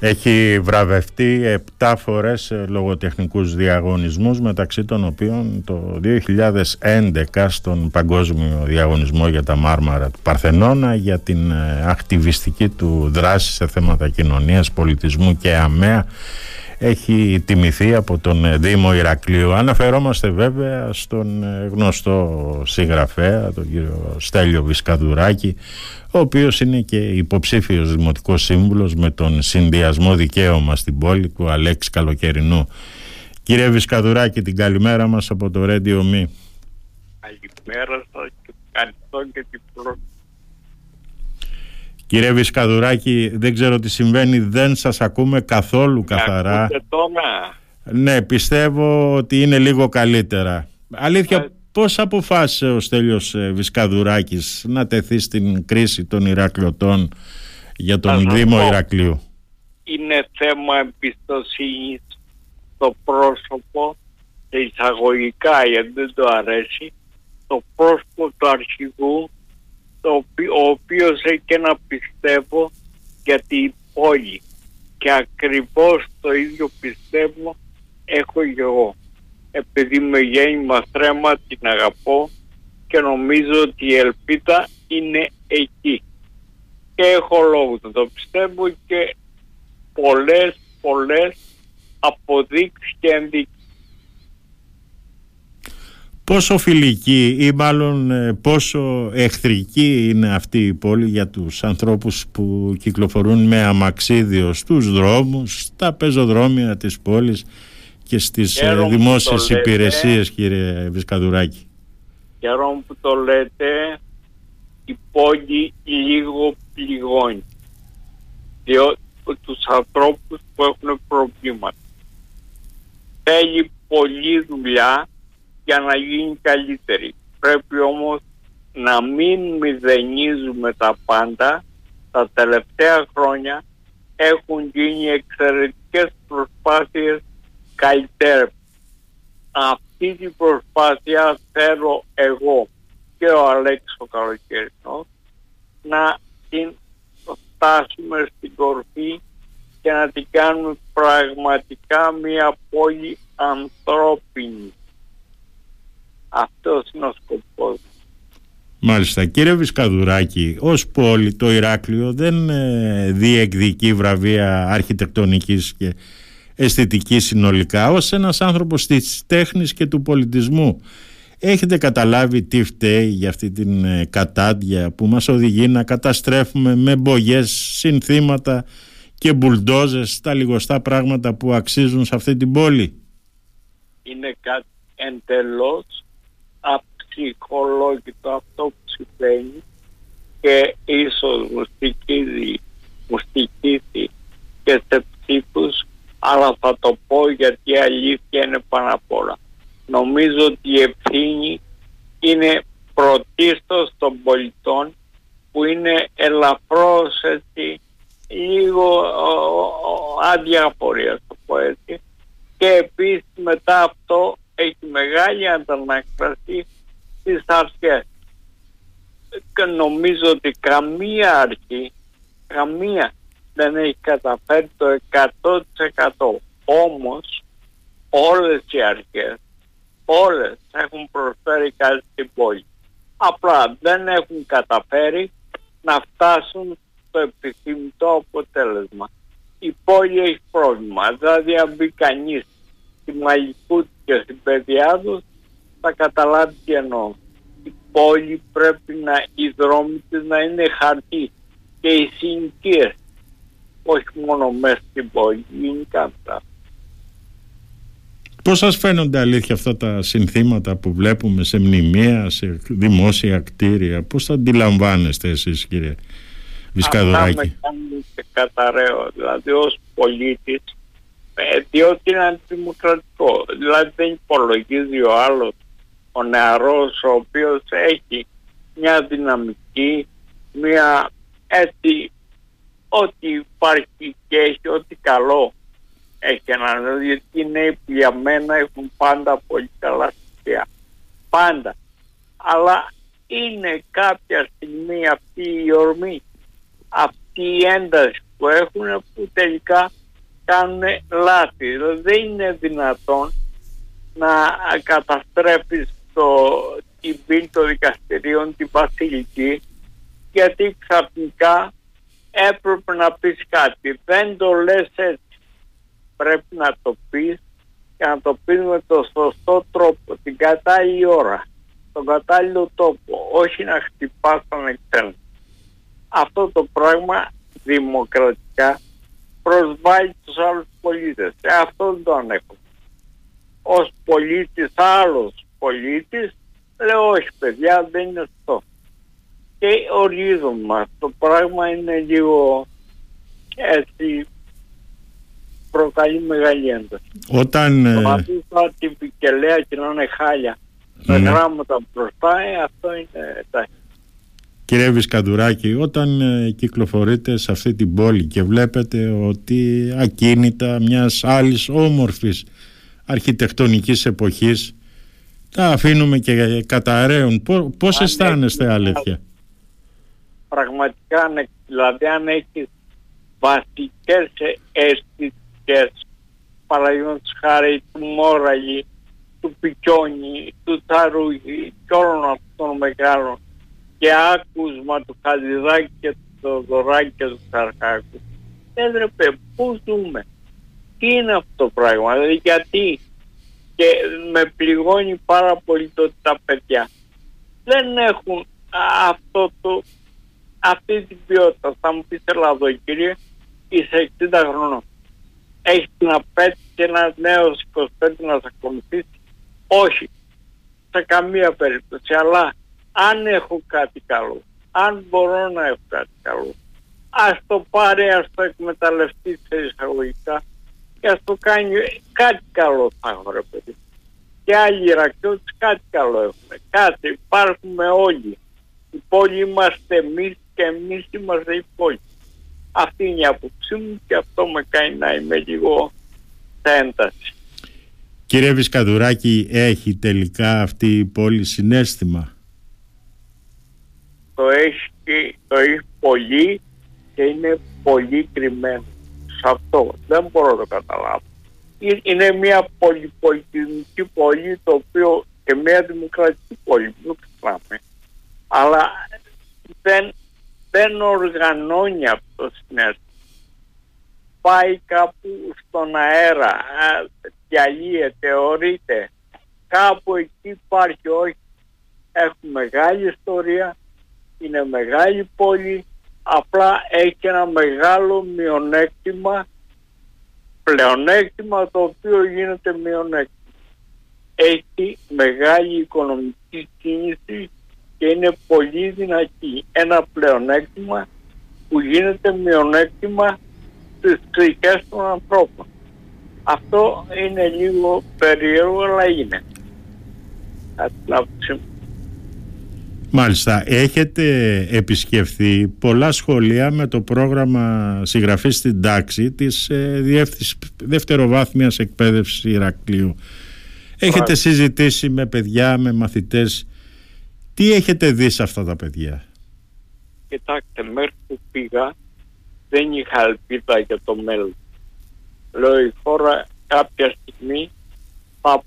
Έχει βραβευτεί 7 φορές λογοτεχνικούς διαγωνισμούς μεταξύ των οποίων το 2011 στον παγκόσμιο διαγωνισμό για τα μάρμαρα του Παρθενώνα για την ε, ακτιβιστική του δράση σε θέματα κοινωνίας, πολιτισμού και αμαία έχει τιμηθεί από τον ε, Δήμο Ηρακλείου. Αναφερόμαστε βέβαια στον ε, γνωστό συγγραφέα, τον κύριο Στέλιο Βισκαδουράκη, ο οποίος είναι και υποψήφιος δημοτικός σύμβουλος με τον συνδυασμό δικαίωμα στην πόλη του Αλέξη Καλοκαιρινού. Κύριε Βισκαδουράκη, την καλημέρα μας από το Radio Me. Καλημέρα σας και ευχαριστώ και την πρώτη Κύριε Βισκαδουράκη, δεν ξέρω τι συμβαίνει, δεν σας ακούμε καθόλου καθαρά. Ναι, πιστεύω ότι είναι λίγο καλύτερα. Αλήθεια, ε... πώς αποφάσισε ο Στέλιος ε, Βισκαδουράκης να τεθεί στην κρίση των Ηρακλειωτών για τον Δήμο Ηρακλείου; Είναι θέμα εμπιστοσύνης στο πρόσωπο και εισαγωγικά γιατί δεν το αρέσει το πρόσωπο του αρχηγού ο οποίος έχει και να πιστεύω για την πόλη και ακριβώς το ίδιο πιστεύω έχω και εγώ. Επειδή με γέννημα θρέμα την αγαπώ και νομίζω ότι η ελπίδα είναι εκεί. Και έχω λόγο να το πιστεύω και πολλές πολλές αποδείξεις και ενδείξεις Πόσο φιλική ή μάλλον ε, πόσο εχθρική είναι αυτή η πόλη για τους ανθρώπους που κυκλοφορούν με αμαξίδιο στους δρόμους, στα πεζοδρόμια της πόλης και στις ε, Χαίρομαι δημόσιες υπηρεσίες κύριε Βισκαδουράκη. Χαίρομαι που το λέτε η πόλη λίγο πληγώνει διότι τους ανθρώπους που έχουν προβλήματα. Θέλει πολλή δουλειά για να γίνει καλύτερη. Πρέπει όμως να μην μηδενίζουμε τα πάντα. Τα τελευταία χρόνια έχουν γίνει εξαιρετικές προσπάθειες καλύτερες. Αυτή την προσπάθεια θέλω εγώ και ο Αλέξο Καλοκαιρινός να την φτάσουμε στην κορφή και να την κάνουμε πραγματικά μια πόλη ανθρώπινη. Αυτός είναι ο σκοπός. Μάλιστα. Κύριε Βισκαδουράκη, ως πόλη το Ηράκλειο δεν ε, διεκδικεί βραβεία αρχιτεκτονικής και αισθητικής συνολικά. Ως ένας άνθρωπος της τέχνης και του πολιτισμού έχετε καταλάβει τι φταίει για αυτή την ε, κατάντια που μας οδηγεί να καταστρέφουμε με μπογιές συνθήματα και μπουλντόζες τα λιγοστά πράγματα που αξίζουν σε αυτή την πόλη; Είναι κάτι εντελώς αψυχολόγητο αυτό που συμβαίνει και ίσως μου στοιχίζει, και σε ψήφους αλλά θα το πω γιατί η αλήθεια είναι πάνω απ' όλα. Νομίζω ότι η ευθύνη είναι πρωτίστως των πολιτών που είναι ελαφρώς έτσι λίγο αδιάφοροι το πω έτσι και επίσης μετά αυτό έχει μεγάλη αντανάκταση στις αρχές. Και νομίζω ότι καμία αρχή, καμία δεν έχει καταφέρει το 100%. Όμως όλες οι αρχές, όλες έχουν προσφέρει κάτι στην πόλη. Απλά δεν έχουν καταφέρει να φτάσουν στο επιθυμητό αποτέλεσμα. Η πόλη έχει πρόβλημα. Δηλαδή αν μπει κανείς στη μαγικού και στην παιδιά του θα καταλάβει τι εννοώ. Η πόλη πρέπει να, οι δρόμοι της να είναι χαρτί και οι συνοικίες όχι μόνο μέσα στην πόλη, γενικά αυτά. Πώς σας φαίνονται αλήθεια αυτά τα συνθήματα που βλέπουμε σε μνημεία, σε δημόσια κτίρια, πώς τα αντιλαμβάνεστε εσείς κύριε Βισκαδουράκη. Αυτά με κάνουν και καταραίω, δηλαδή ως πολίτης ε, διότι είναι αντιδημοκρατικό. Δηλαδή δεν υπολογίζει ο άλλος ο νεαρός ο οποίος έχει μια δυναμική, μια έτσι ό,τι υπάρχει και έχει ό,τι καλό έχει έναν γιατί οι νέοι για μένα έχουν πάντα πολύ καλά στοιχεία. Πάντα. Αλλά είναι κάποια στιγμή αυτή η ορμή, αυτή η ένταση που έχουν που τελικά κάνουν λάθη. Δηλαδή δεν είναι δυνατόν να καταστρέφεις το, την πύλη των δικαστηρίων, την βασιλική, γιατί ξαφνικά έπρεπε να πεις κάτι. Δεν το λες έτσι. Πρέπει να το πεις και να το πεις με το σωστό τρόπο, την κατάλληλη ώρα, τον κατάλληλο τόπο, όχι να χτυπάς τον εκτέλεσμα. Αυτό το πράγμα δημοκρατικά προσβάλλει τους άλλους πολίτες. Ε, αυτό δεν το ανέχομαι. Ως πολίτης, άλλος πολίτης, λέω όχι παιδιά δεν είναι αυτό. Και ορίζομαι το πράγμα είναι λίγο έτσι προκαλεί μεγάλη ένταση. Όταν... Το αφήσω την πικελέα και να είναι χάλια με ναι. γράμματα μπροστά, ε, αυτό είναι εντάξει. Κύριε Βισκαντουράκη, όταν ε, κυκλοφορείτε σε αυτή την πόλη και βλέπετε ότι ακίνητα μιας άλλης όμορφης αρχιτεκτονικής εποχής τα αφήνουμε και καταραίουν. Πώς αισθάνεστε αλήθεια; Πραγματικά, ναι, δηλαδή αν έχεις βασικές αισθητικές παραδείγματος χάρη του Μόραγη, του Πικιόνι, του Τσαρούγη και όλων αυτών των μεγάλων και άκουσμα του Χαλιδάκη και του Θοδωράκη και του Καρχάκου. Έδρεπε, πού ζούμε, τι είναι αυτό το πράγμα, δηλαδή γιατί και με πληγώνει πάρα πολύ το ότι τα παιδιά δεν έχουν αυτό το, αυτή την ποιότητα. Θα μου πεις Ελλάδα κύριε, είσαι 60 χρονών. Έχεις την απέτηση και ένας νέος 25 να σε ακολουθήσει. Όχι, σε καμία περίπτωση. Αλλά αν έχω κάτι καλό, αν μπορώ να έχω κάτι καλό, ας το πάρει, ας το εκμεταλλευτεί σε εισαγωγικά και ας το κάνει κάτι καλό θα έχω ρε παιδί. Και άλλοι ρακιώτες κάτι καλό έχουμε. Κάτι υπάρχουμε όλοι. Η πόλη είμαστε εμείς και εμείς είμαστε η πόλη. Αυτή είναι η άποψή μου και αυτό με κάνει να είμαι λίγο σε ένταση. Κύριε Βισκαδουράκη, έχει τελικά αυτή η πόλη συνέστημα; Το έχει, το έχεις πολύ και είναι πολύ κρυμμένο σε αυτό. Δεν μπορώ να το καταλάβω. Είναι μια πολυπολιτισμική πόλη το οποίο και μια δημοκρατική πόλη, μην ξεχνάμε. Αλλά δεν, δεν οργανώνει αυτό συνέστημα. Πάει κάπου στον αέρα, διαλύεται, ορείται. Κάπου εκεί υπάρχει όχι. Έχουμε μεγάλη ιστορία, είναι μεγάλη πόλη, απλά έχει ένα μεγάλο μειονέκτημα, πλεονέκτημα το οποίο γίνεται μειονέκτημα. Έχει μεγάλη οικονομική κίνηση και είναι πολύ δυνατή. Ένα πλεονέκτημα που γίνεται μειονέκτημα στις ψυχές των ανθρώπων. Αυτό είναι λίγο περίεργο, αλλά είναι. Μάλιστα, έχετε επισκεφθεί πολλά σχολεία με το πρόγραμμα συγγραφής στην τάξη της ε, δευτεροβάθμιας εκπαίδευσης Ηρακλείου. Έχετε συζητήσει με παιδιά, με μαθητές. Τι έχετε δει σε αυτά τα παιδιά; Κοιτάξτε, μέχρι που πήγα δεν είχα ελπίδα για το μέλλον. Λέω η χώρα κάποια στιγμή θα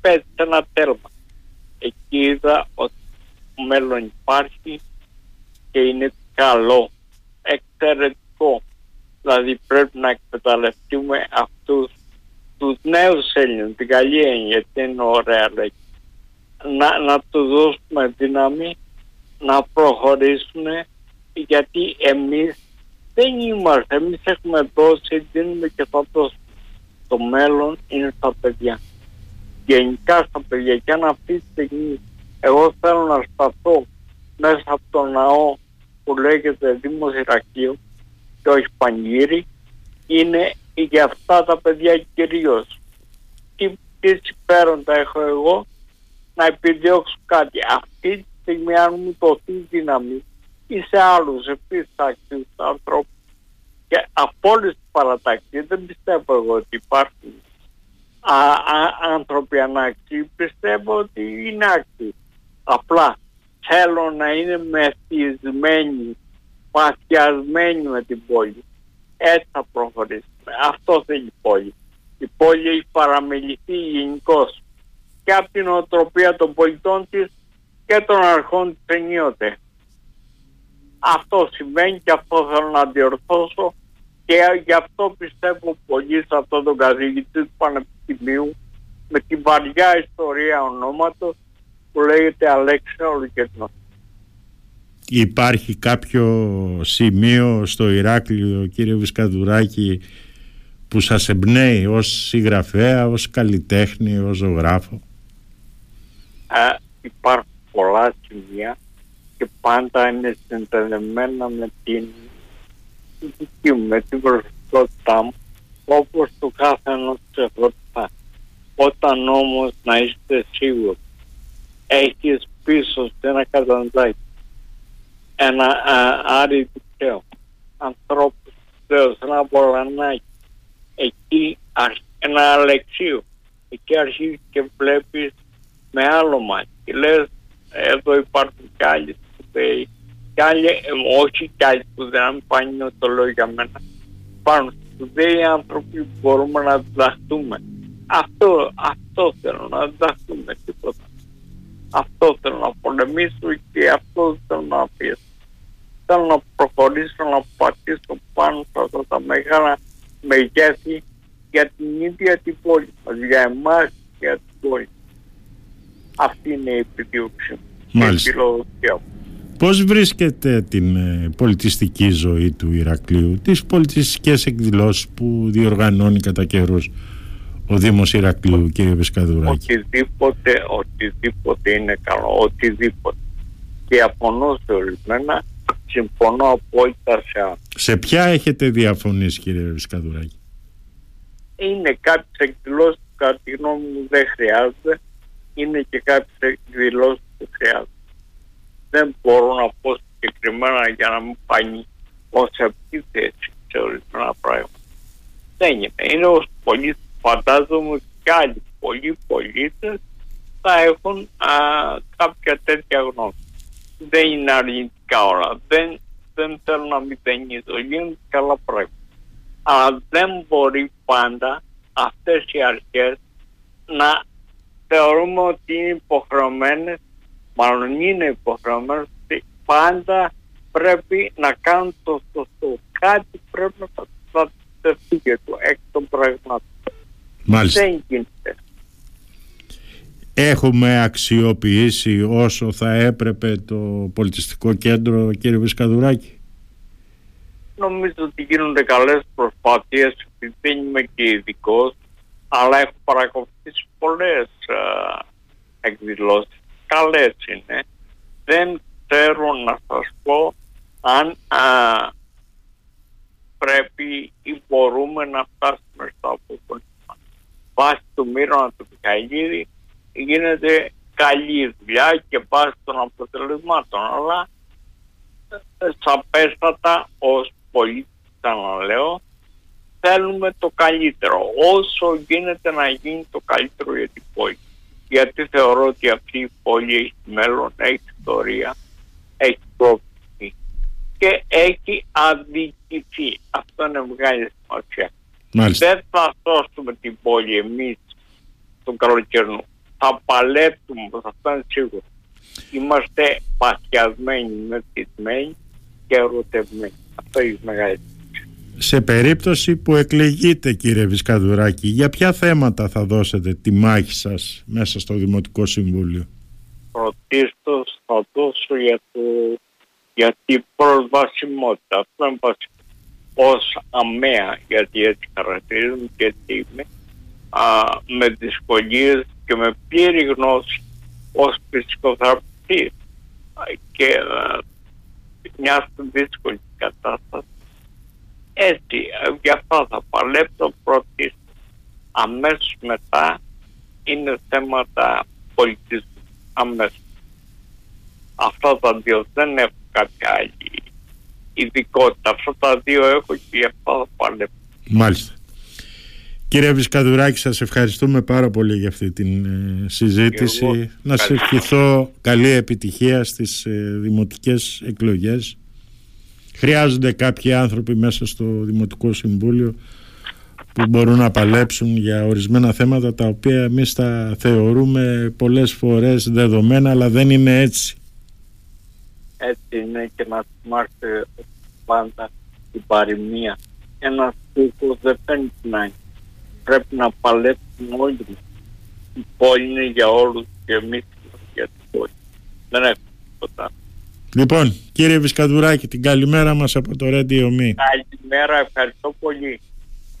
πέσει ένα τέρμα. Εκεί είδα ότι μέλλον υπάρχει και είναι καλό, εξαιρετικό. Δηλαδή πρέπει να εκμεταλλευτούμε αυτούς τους νέους Έλληνες, την καλή έννοια, γιατί είναι ωραία λέξη. Να, να τους δώσουμε δύναμη να προχωρήσουν γιατί εμείς δεν είμαστε, εμείς έχουμε δώσει, δίνουμε και θα δώσουμε. Το μέλλον είναι στα παιδιά. Γενικά στα παιδιά και αν αυτή τη στιγμή εγώ θέλω να σταθώ μέσα από το ναό που λέγεται Δήμος Ηρακλείου και όχι Πανγύρι είναι για αυτά τα παιδιά κυρίως. Τι, τι συμφέροντα έχω εγώ να επιδιώξω κάτι. Αυτή τη στιγμή αν μου δοθεί δύναμη ή σε άλλους επίσης άξιους ανθρώπους και από όλες τις παρατάξεις δεν πιστεύω εγώ ότι υπάρχουν α, α, άνθρωποι ανάξιοι πιστεύω ότι είναι άξιοι Απλά θέλω να είναι μεθυσμένοι, παθιασμένοι με την πόλη. Έτσι θα προχωρήσουμε. Αυτό θέλει η πόλη. Η πόλη έχει παραμεληθεί γενικώς και από την οτροπία των πολιτών της και των αρχών της ενίοτε. Αυτό σημαίνει και αυτό θέλω να διορθώσω και γι' αυτό πιστεύω πολύ σε αυτόν τον καθηγητή του Πανεπιστημίου με την βαριά ιστορία ονόματος που λέγεται Αλέξη Ολικετνός. Υπάρχει κάποιο σημείο στο Ηράκλειο κύριε Βισκαδουράκη που σας εμπνέει ως συγγραφέα, ως καλλιτέχνη, ως ζωγράφο; Ε, υπάρχουν πολλά σημεία και πάντα είναι συνδεδεμένα με την δική μου, με την προσωπικότητά μου όπως το κάθε ενός ξεχωριστά. Όταν όμως να είστε σίγουροι έχεις πίσω σε ένα καταντάκι ένα άρι τυχαίο ανθρώπους Θεός, ένα πολανάκι εκεί ένα αλεξίο. Εκεί αρχίζεις και βλέπεις με άλλο μάτι και λες εδώ υπάρχουν κι άλλοι σπουδαίοι κι άλλοι, ε, όχι κι άλλοι σπουδαίοι αν πάνε το λέω για μένα. Υπάρχουν σπουδαίοι άνθρωποι που μπορούμε να διδαχτούμε αυτό, αυτό θέλω να διδαχτούμε. τίποτα αυτό θέλω να πολεμήσω και αυτό θέλω να αφήσω θέλω να προχωρήσω να πατήσω πάνω σε αυτά τα μεγάλα μεγέθη για την ίδια την πόλη μας, για εμάς και για την πόλη. Αυτή είναι η επιδίωξη Μάλιστα. Πώς βρίσκεται την ε, πολιτιστική ζωή του Ηρακλείου, τις πολιτιστικές εκδηλώσεις που διοργανώνει κατά καιρούς; Ο Δήμος Ηρακλείου, κύριε Βεσκαδουράκη. Οτιδήποτε, οτιδήποτε είναι καλό, οτιδήποτε. Και απονώ σε ορισμένα, συμφωνώ απόλυτα σε Σε ποια έχετε διαφωνήσει κύριε Βεσκαδουράκη. Είναι κάποιες εκδηλώσεις που κατά τη γνώμη μου δεν χρειάζεται είναι και κάποιες εκδηλώσεις που χρειάζονται. Δεν μπορώ να πω συγκεκριμένα για να μην πάει ως επίθεση σε ορισμένα πράγματα. Δεν είναι. Είναι ως πολίτης, φαντάζομαι και άλλοι πολλοί πολίτες θα έχουν α, κάποια τέτοια γνώμη. Δεν είναι αρνητικά όλα. Δεν, δεν θέλω να μηδενίζω. Γίνονται καλά πράγματα. Αλλά δεν μπορεί πάντα αυτές οι αρχές να θεωρούμε ότι είναι υποχρεωμένες, μάλλον είναι υποχρεωμένες, ότι πάντα πρέπει να κάνουν το σωστό. Κάτι πρέπει να προστατευτεί για το εκ των πραγμάτων. Μάλιστα. Δεν γίνεται. Έχουμε αξιοποιήσει όσο θα έπρεπε το πολιτιστικό κέντρο κύριε Βισκαδουράκη. Νομίζω ότι γίνονται καλές προσπάθειες επειδή δεν είμαι και ειδικό, αλλά έχω παρακολουθήσει πολλές α, εκδηλώσεις. Καλές είναι. Δεν ξέρω να σας πω αν α, πρέπει ή μπορούμε να φτάσουμε στο αποτέλεσμα. Βάσει του Μύρονα του Μιχαηλίδη γίνεται καλή δουλειά και βάσει των αποτελεσμάτων, αλλά σαπέστατα ως πολίτης λέω θέλουμε το καλύτερο. Όσο γίνεται να γίνει το καλύτερο για την πόλη. Γιατί θεωρώ ότι αυτή η πόλη έχει μέλλον, έχει ιστορία, έχει πρόκληση και έχει αδικηθεί. Αυτό είναι μεγάλη σημασία. Δεν θα σώσουμε την πόλη εμείς τον καλοκαιρινό. Θα παλέψουμε, αυτό είναι σίγουρο. Είμαστε παθιασμένοι, μεθυσμένοι και ερωτευμένοι. Αυτό είναι μεγάλη σε περίπτωση που εκλεγείτε κύριε Βισκαδουράκη, για ποια θέματα θα δώσετε τη μάχη σας μέσα στο Δημοτικό Συμβούλιο; Πρωτίστως θα δώσω για, το, για την προσβασιμότητα. Αυτό είναι βασικό. Ως αμαία, γιατί έτσι χαρακτηρίζουμε και έτσι είμαι, α, με δυσκολίες και με πλήρη γνώση ως φυσικοθεραπευτής και α, μια δύσκολη κατάσταση έτσι, γι' αυτό θα παλέψω πρώτη. Αμέσως μετά είναι θέματα πολιτισμού. Αμέσως. Αυτά τα δύο δεν έχω κάποια άλλη ειδικότητα. Αυτά τα δύο έχω και γι' αυτό θα παλέψω. Μάλιστα. Κύριε Βισκαδουράκη, σας ευχαριστούμε πάρα πολύ για αυτή την ε, συζήτηση. Να σε ευχηθώ καλή επιτυχία στις ε, δημοτικές εκλογές χρειάζονται κάποιοι άνθρωποι μέσα στο Δημοτικό Συμβούλιο που μπορούν να παλέψουν για ορισμένα θέματα τα οποία εμείς τα θεωρούμε πολλές φορές δεδομένα αλλά δεν είναι έτσι. Έτσι είναι και να θυμάστε πάντα την παροιμία. Ένας τούκο δεν φαίνεται να είναι. Πρέπει να παλέψουμε όλοι μας. Η πόλη είναι για όλους και εμείς για την πόλη. Δεν έχουμε τίποτα. Λοιπόν, κύριε Βισκαδουράκη, την καλημέρα μας από το Radio Me. Καλημέρα, ευχαριστώ πολύ.